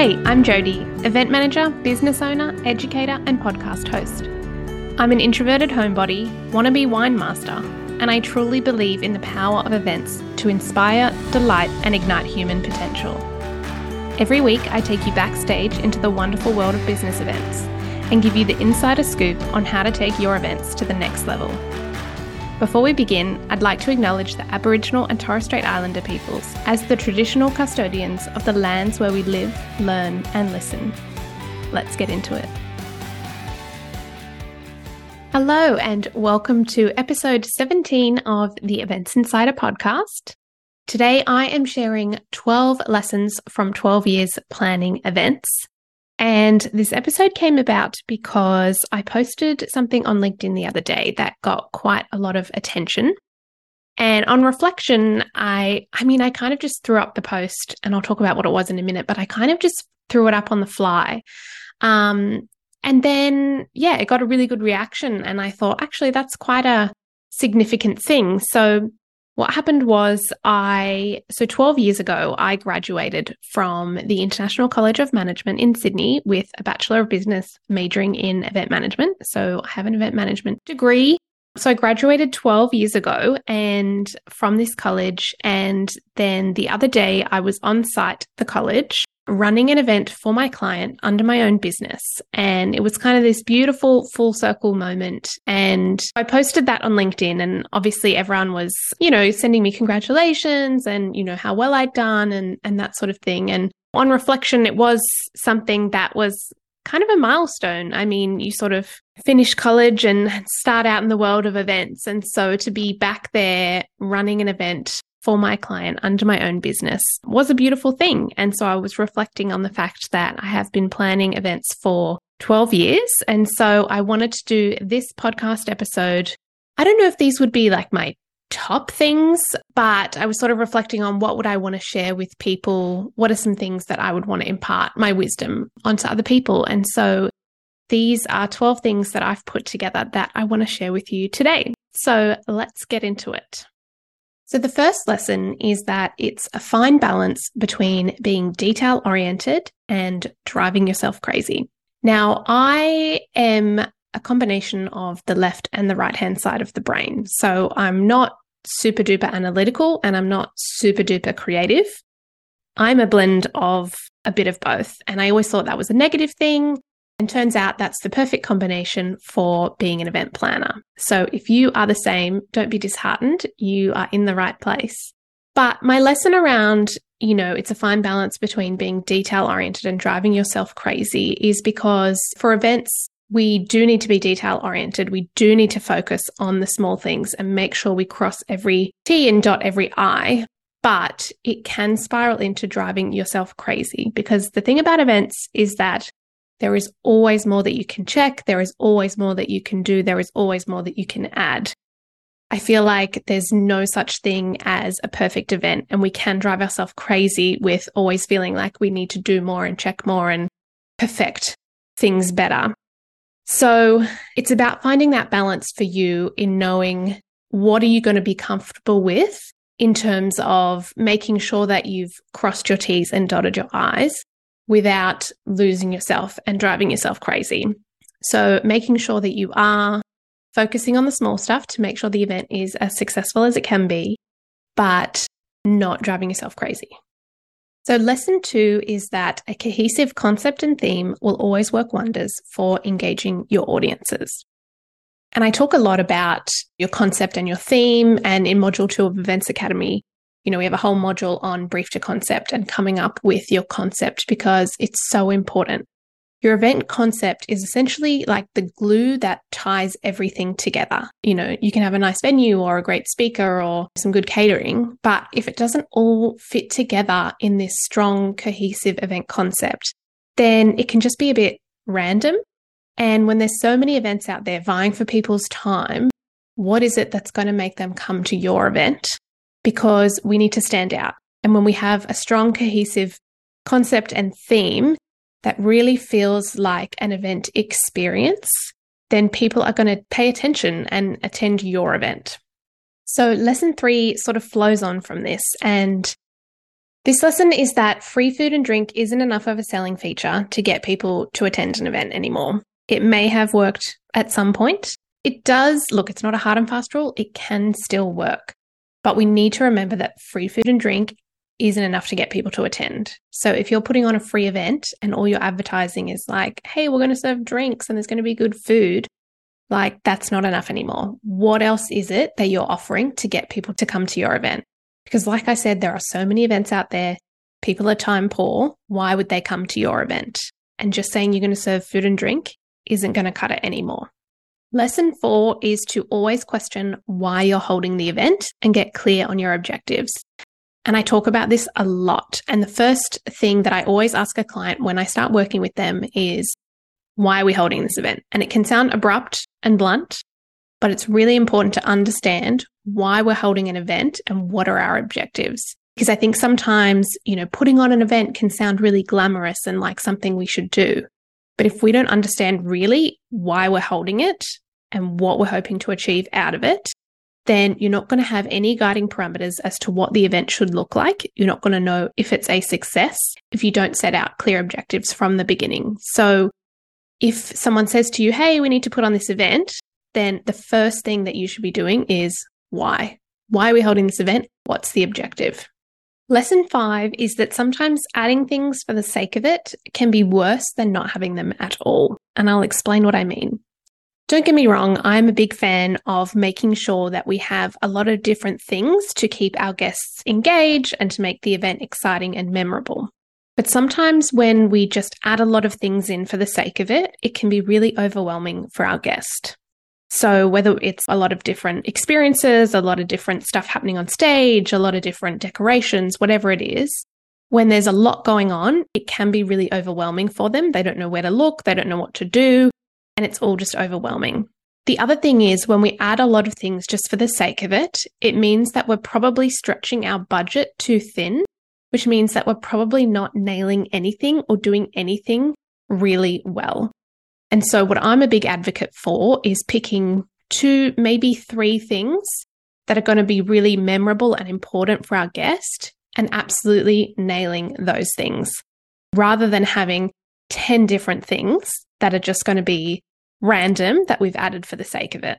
Hey, I'm Jody, event manager, business owner, educator, and podcast host. I'm an introverted homebody, wannabe wine master, and I truly believe in the power of events to inspire, delight, and ignite human potential. Every week, I take you backstage into the wonderful world of business events and give you the insider scoop on how to take your events to the next level. Before we begin, I'd like to acknowledge the Aboriginal and Torres Strait Islander peoples as the traditional custodians of the lands where we live, learn, and listen. Let's get into it. Hello, and welcome to episode 17 of the Events Insider podcast. Today, I am sharing 12 lessons from 12 years planning events. And this episode came about because I posted something on LinkedIn the other day that got quite a lot of attention. And on reflection, I I mean, I kind of just threw up the post and I'll talk about what it was in a minute, but I kind of just threw it up on the fly. Um, and then, yeah, it got a really good reaction. And I thought, actually, that's quite a significant thing. So what happened was I, so 12 years ago, I graduated from the International College of Management in Sydney with a Bachelor of Business majoring in event management. So I have an event management degree. So I graduated 12 years ago and from this college. And then the other day I was on site the college running an event for my client under my own business. And it was kind of this beautiful full circle moment. And I posted that on LinkedIn. And obviously, everyone was, you know, sending me congratulations and, you know, how well I'd done and, and that sort of thing. And on reflection, it was something that was kind of a milestone. I mean, you sort of finish college and start out in the world of events. And so to be back there running an event for my client under my own business was a beautiful thing. And so I was reflecting on the fact that I have been planning events for 12 years. And so I wanted to do this podcast episode. I don't know if these would be like my top things, but I was sort of reflecting on what would I want to share with people? What are some things that I would want to impart my wisdom onto other people? And so these are 12 things that I've put together that I want to share with you today. So let's get into it. So, the first lesson is that it's a fine balance between being detail oriented and driving yourself crazy. Now, I am a combination of the left and the right hand side of the brain. So, I'm not super duper analytical and I'm not super duper creative. I'm a blend of a bit of both. And I always thought that was a negative thing. And turns out that's the perfect combination for being an event planner. So if you are the same, don't be disheartened. You are in the right place. But my lesson around, you know, it's a fine balance between being detail oriented and driving yourself crazy is because for events, we do need to be detail oriented. We do need to focus on the small things and make sure we cross every T and dot every I. But it can spiral into driving yourself crazy because the thing about events is that there is always more that you can check. There is always more that you can do. There is always more that you can add. I feel like there's no such thing as a perfect event, and we can drive ourselves crazy with always feeling like we need to do more and check more and perfect things better. So it's about finding that balance for you in knowing what are you going to be comfortable with in terms of making sure that you've crossed your T's and dotted your I's without losing yourself and driving yourself crazy. So, making sure that you are focusing on the small stuff to make sure the event is as successful as it can be, but not driving yourself crazy. So, lesson two is that a cohesive concept and theme will always work wonders for engaging your audiences. And I talk a lot about your concept and your theme. And in module two of Events Academy, you know, we have a whole module on brief to concept and coming up with your concept because it's so important. Your event concept is essentially like the glue that ties everything together. You know, you can have a nice venue or a great speaker or some good catering, but if it doesn't all fit together in this strong, cohesive event concept, then it can just be a bit random. And when there's so many events out there vying for people's time, what is it that's going to make them come to your event? Because we need to stand out. And when we have a strong, cohesive concept and theme that really feels like an event experience, then people are going to pay attention and attend your event. So, lesson three sort of flows on from this. And This lesson is that free food and drink isn't enough of a selling feature to get people to attend an event anymore. It may have worked at some point. It does, look, it's not a hard and fast rule, it can still work. But we need to remember that free food and drink isn't enough to get people to attend. So if you're putting on a free event and all your advertising is like, hey, we're going to serve drinks and there's going to be good food, like that's not enough anymore. What else is it that you're offering to get people to come to your event? Because, like I said, there are so many events out there. People are time poor. Why would they come to your event? And just saying you're going to serve food and drink isn't going to cut it anymore. Lesson four is to always question why you're holding the event and get clear on your objectives. And I talk about this a lot. And the first thing that I always ask a client when I start working with them is, why are we holding this event? And it can sound abrupt and blunt, but it's really important to understand why we're holding an event and what are our objectives. Because I think sometimes, you know, putting on an event can sound really glamorous and like something we should do. But if we don't understand really why we're holding it and what we're hoping to achieve out of it, then you're not going to have any guiding parameters as to what the event should look like. You're not going to know if it's a success if you don't set out clear objectives from the beginning. So if someone says to you, hey, we need to put on this event, then the first thing that you should be doing is why? Why are we holding this event? What's the objective? Lesson five is that sometimes adding things for the sake of it can be worse than not having them at all. And I'll explain what I mean. Don't get me wrong, I'm a big fan of making sure that we have a lot of different things to keep our guests engaged and to make the event exciting and memorable. But sometimes when we just add a lot of things in for the sake of it, it can be really overwhelming for our guest. So, whether it's a lot of different experiences, a lot of different stuff happening on stage, a lot of different decorations, whatever it is, when there's a lot going on, it can be really overwhelming for them. They don't know where to look, they don't know what to do, and it's all just overwhelming. The other thing is when we add a lot of things just for the sake of it, it means that we're probably stretching our budget too thin, which means that we're probably not nailing anything or doing anything really well. And so, what I'm a big advocate for is picking two, maybe three things that are going to be really memorable and important for our guest and absolutely nailing those things rather than having 10 different things that are just going to be random that we've added for the sake of it.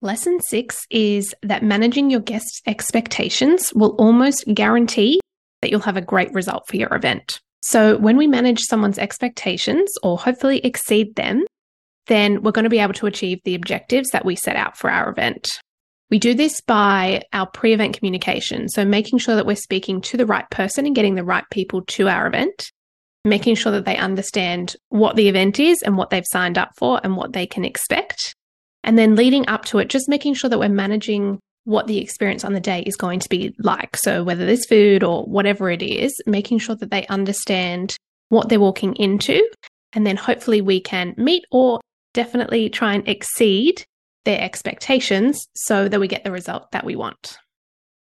Lesson six is that managing your guests' expectations will almost guarantee that you'll have a great result for your event. So, when we manage someone's expectations or hopefully exceed them, then we're going to be able to achieve the objectives that we set out for our event. We do this by our pre event communication. So, making sure that we're speaking to the right person and getting the right people to our event, making sure that they understand what the event is and what they've signed up for and what they can expect. And then leading up to it, just making sure that we're managing what the experience on the day is going to be like. So, whether there's food or whatever it is, making sure that they understand what they're walking into. And then hopefully we can meet or definitely try and exceed their expectations so that we get the result that we want.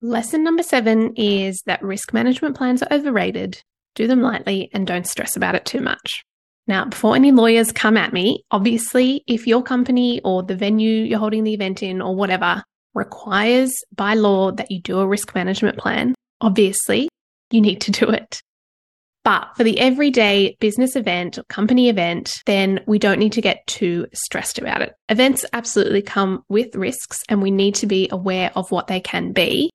Lesson number seven is that risk management plans are overrated. Do them lightly and don't stress about it too much. Now, before any lawyers come at me, obviously, if your company or the venue you're holding the event in or whatever requires by law that you do a risk management plan, obviously you need to do it. But for the everyday business event or company event, then we don't need to get too stressed about it. Events absolutely come with risks and we need to be aware of what they can be.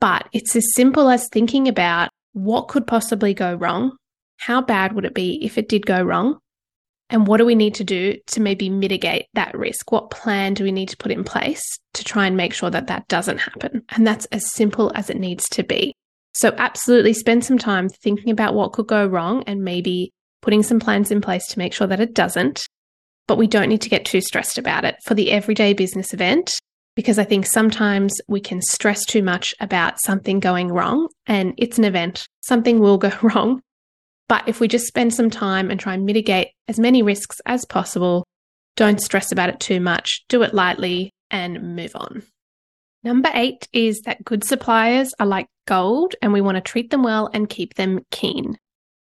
But it's as simple as thinking about what could possibly go wrong? How bad would it be if it did go wrong? And what do we need to do to maybe mitigate that risk? What plan do we need to put in place to try and make sure that that doesn't happen? And that's as simple as it needs to be. So, absolutely spend some time thinking about what could go wrong and maybe putting some plans in place to make sure that it doesn't. But we don't need to get too stressed about it for the everyday business event because I think sometimes we can stress too much about something going wrong and it's an event. Something will go wrong. But if we just spend some time and try and mitigate as many risks as possible, don't stress about it too much, do it lightly and move on. Number eight is that good suppliers are like gold and we want to treat them well and keep them keen.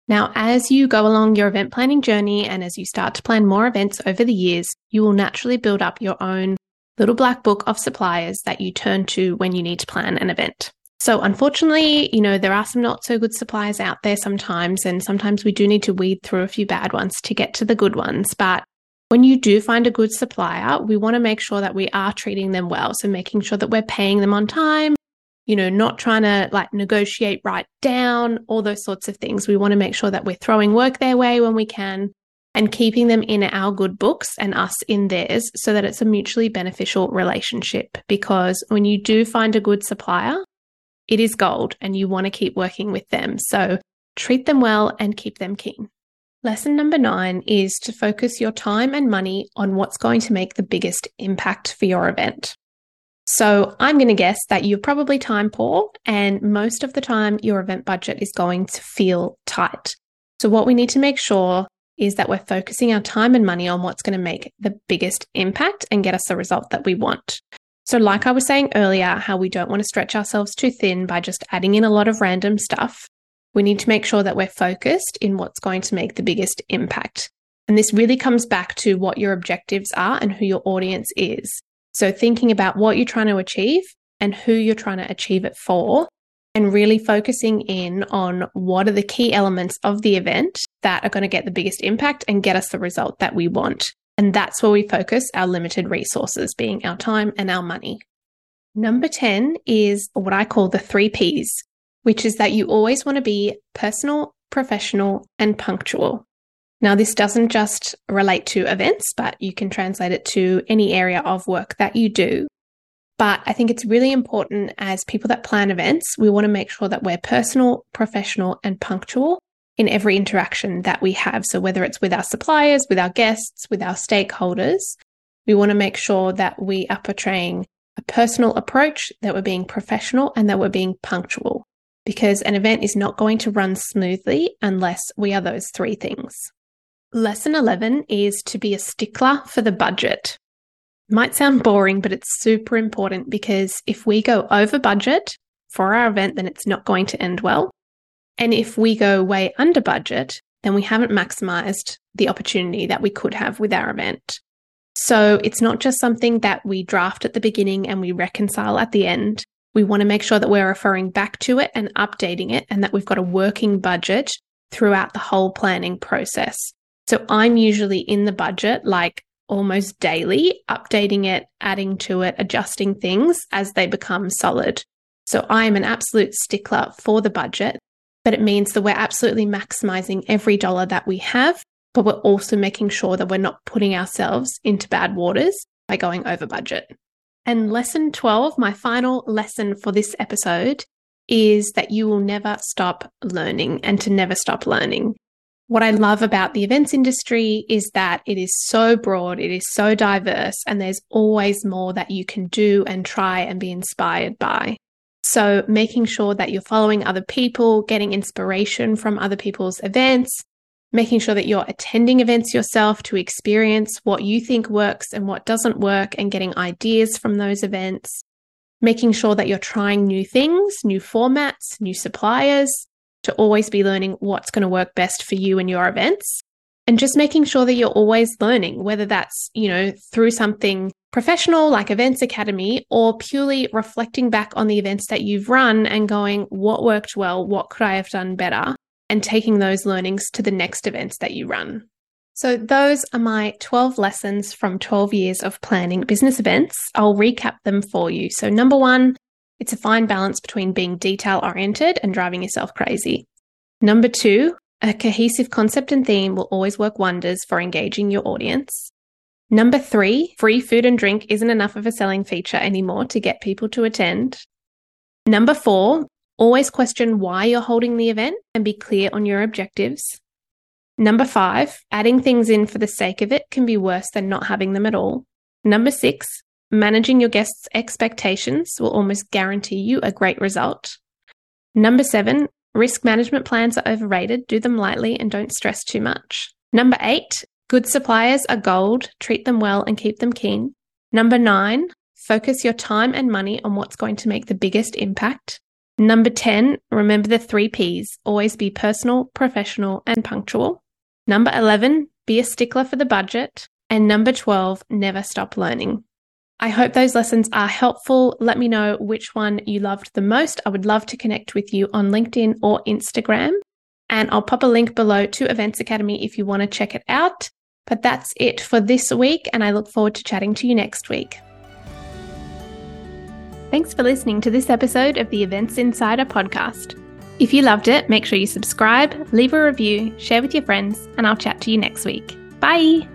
Now, as you go along your event planning journey and as you start to plan more events over the years, you will naturally build up your own little black book of suppliers that you turn to when you need to plan an event. So, unfortunately, you know, there are some not so good suppliers out there sometimes, and sometimes we do need to weed through a few bad ones to get to the good ones. But when you do find a good supplier, we want to make sure that we are treating them well. So, making sure that we're paying them on time, you know, not trying to like negotiate right down, all those sorts of things. We want to make sure that we're throwing work their way when we can and keeping them in our good books and us in theirs so that it's a mutually beneficial relationship. Because when you do find a good supplier, it is gold and you want to keep working with them. So treat them well and keep them keen. Lesson number nine is to focus your time and money on what's going to make the biggest impact for your event. So I'm going to guess that you're probably time poor, and most of the time your event budget is going to feel tight. So, what we need to make sure is that we're focusing our time and money on what's going to make the biggest impact and get us the result that we want. So, like I was saying earlier, how we don't want to stretch ourselves too thin by just adding in a lot of random stuff, we need to make sure that we're focused in what's going to make the biggest impact. And this really comes back to what your objectives are and who your audience is. So, thinking about what you're trying to achieve and who you're trying to achieve it for, and really focusing in on what are the key elements of the event that are going to get the biggest impact and get us the result that we want. And that's where we focus our limited resources, being our time and our money. Number 10 is what I call the three Ps, which is that you always want to be personal, professional, and punctual. Now, this doesn't just relate to events, but you can translate it to any area of work that you do. But I think it's really important as people that plan events, we want to make sure that we're personal, professional, and punctual in every interaction that we have. So, whether it's with our suppliers, with our guests, with our stakeholders, we want to make sure that we are portraying a personal approach, that we're being professional, and that we're being punctual. Because an event is not going to run smoothly unless we are those three things. Lesson 11 is to be a stickler for the budget. Might sound boring, but it's super important because if we go over budget for our event, then it's not going to end well. And if we go way under budget, then we haven't maximized the opportunity that we could have with our event. So it's not just something that we draft at the beginning and we reconcile at the end. We want to make sure that we're referring back to it and updating it and that we've got a working budget throughout the whole planning process. So I'm usually in the budget like almost daily, updating it, adding to it, adjusting things as they become solid. So I am an absolute stickler for the budget but it means that we're absolutely maximizing every dollar that we have, but we're also making sure that we're not putting ourselves into bad waters by going over budget. And lesson 12, my final lesson for this episode, is that you will never stop learning and to never stop learning. What I love about the events industry is that it is so broad, it is so diverse, and there's always more that you can do and try and be inspired by. So, making sure that you're following other people, getting inspiration from other people's events, making sure that you're attending events yourself to experience what you think works and what doesn't work, and getting ideas from those events, making sure that you're trying new things, new formats, new suppliers to always be learning what's going to work best for you and your events. And just making sure that you're always learning, whether that's, you know, through something professional like Events Academy or purely reflecting back on the events that you've run and going, what worked well? What could I have done better? And taking those learnings to the next events that you run. So, those are my 12 lessons from 12 years of planning business events. I'll recap them for you. So, number one, it's a fine balance between being detail oriented and driving yourself crazy. Number two, a cohesive concept and theme will always work wonders for engaging your audience. Number three, free food and drink isn't enough of a selling feature anymore to get people to attend. Number four, always question why you're holding the event and be clear on your objectives. Number five, adding things in for the sake of it can be worse than not having them at all. Number six, managing your guests' expectations will almost guarantee you a great result. Number seven, risk management plans are overrated. Do them lightly and don't stress too much. Number eight, Good suppliers are gold, treat them well and keep them keen. Number nine, focus your time and money on what's going to make the biggest impact. Number 10, remember the three Ps always be personal, professional, and punctual. Number 11, be a stickler for the budget. And number 12, never stop learning. I hope those lessons are helpful. Let me know which one you loved the most. I would love to connect with you on LinkedIn or Instagram. And I'll pop a link below to Events Academy if you want to check it out. But that's it for this week, and I look forward to chatting to you next week. Thanks for listening to this episode of the Events Insider podcast. If you loved it, make sure you subscribe, leave a review, share with your friends, and I'll chat to you next week. Bye!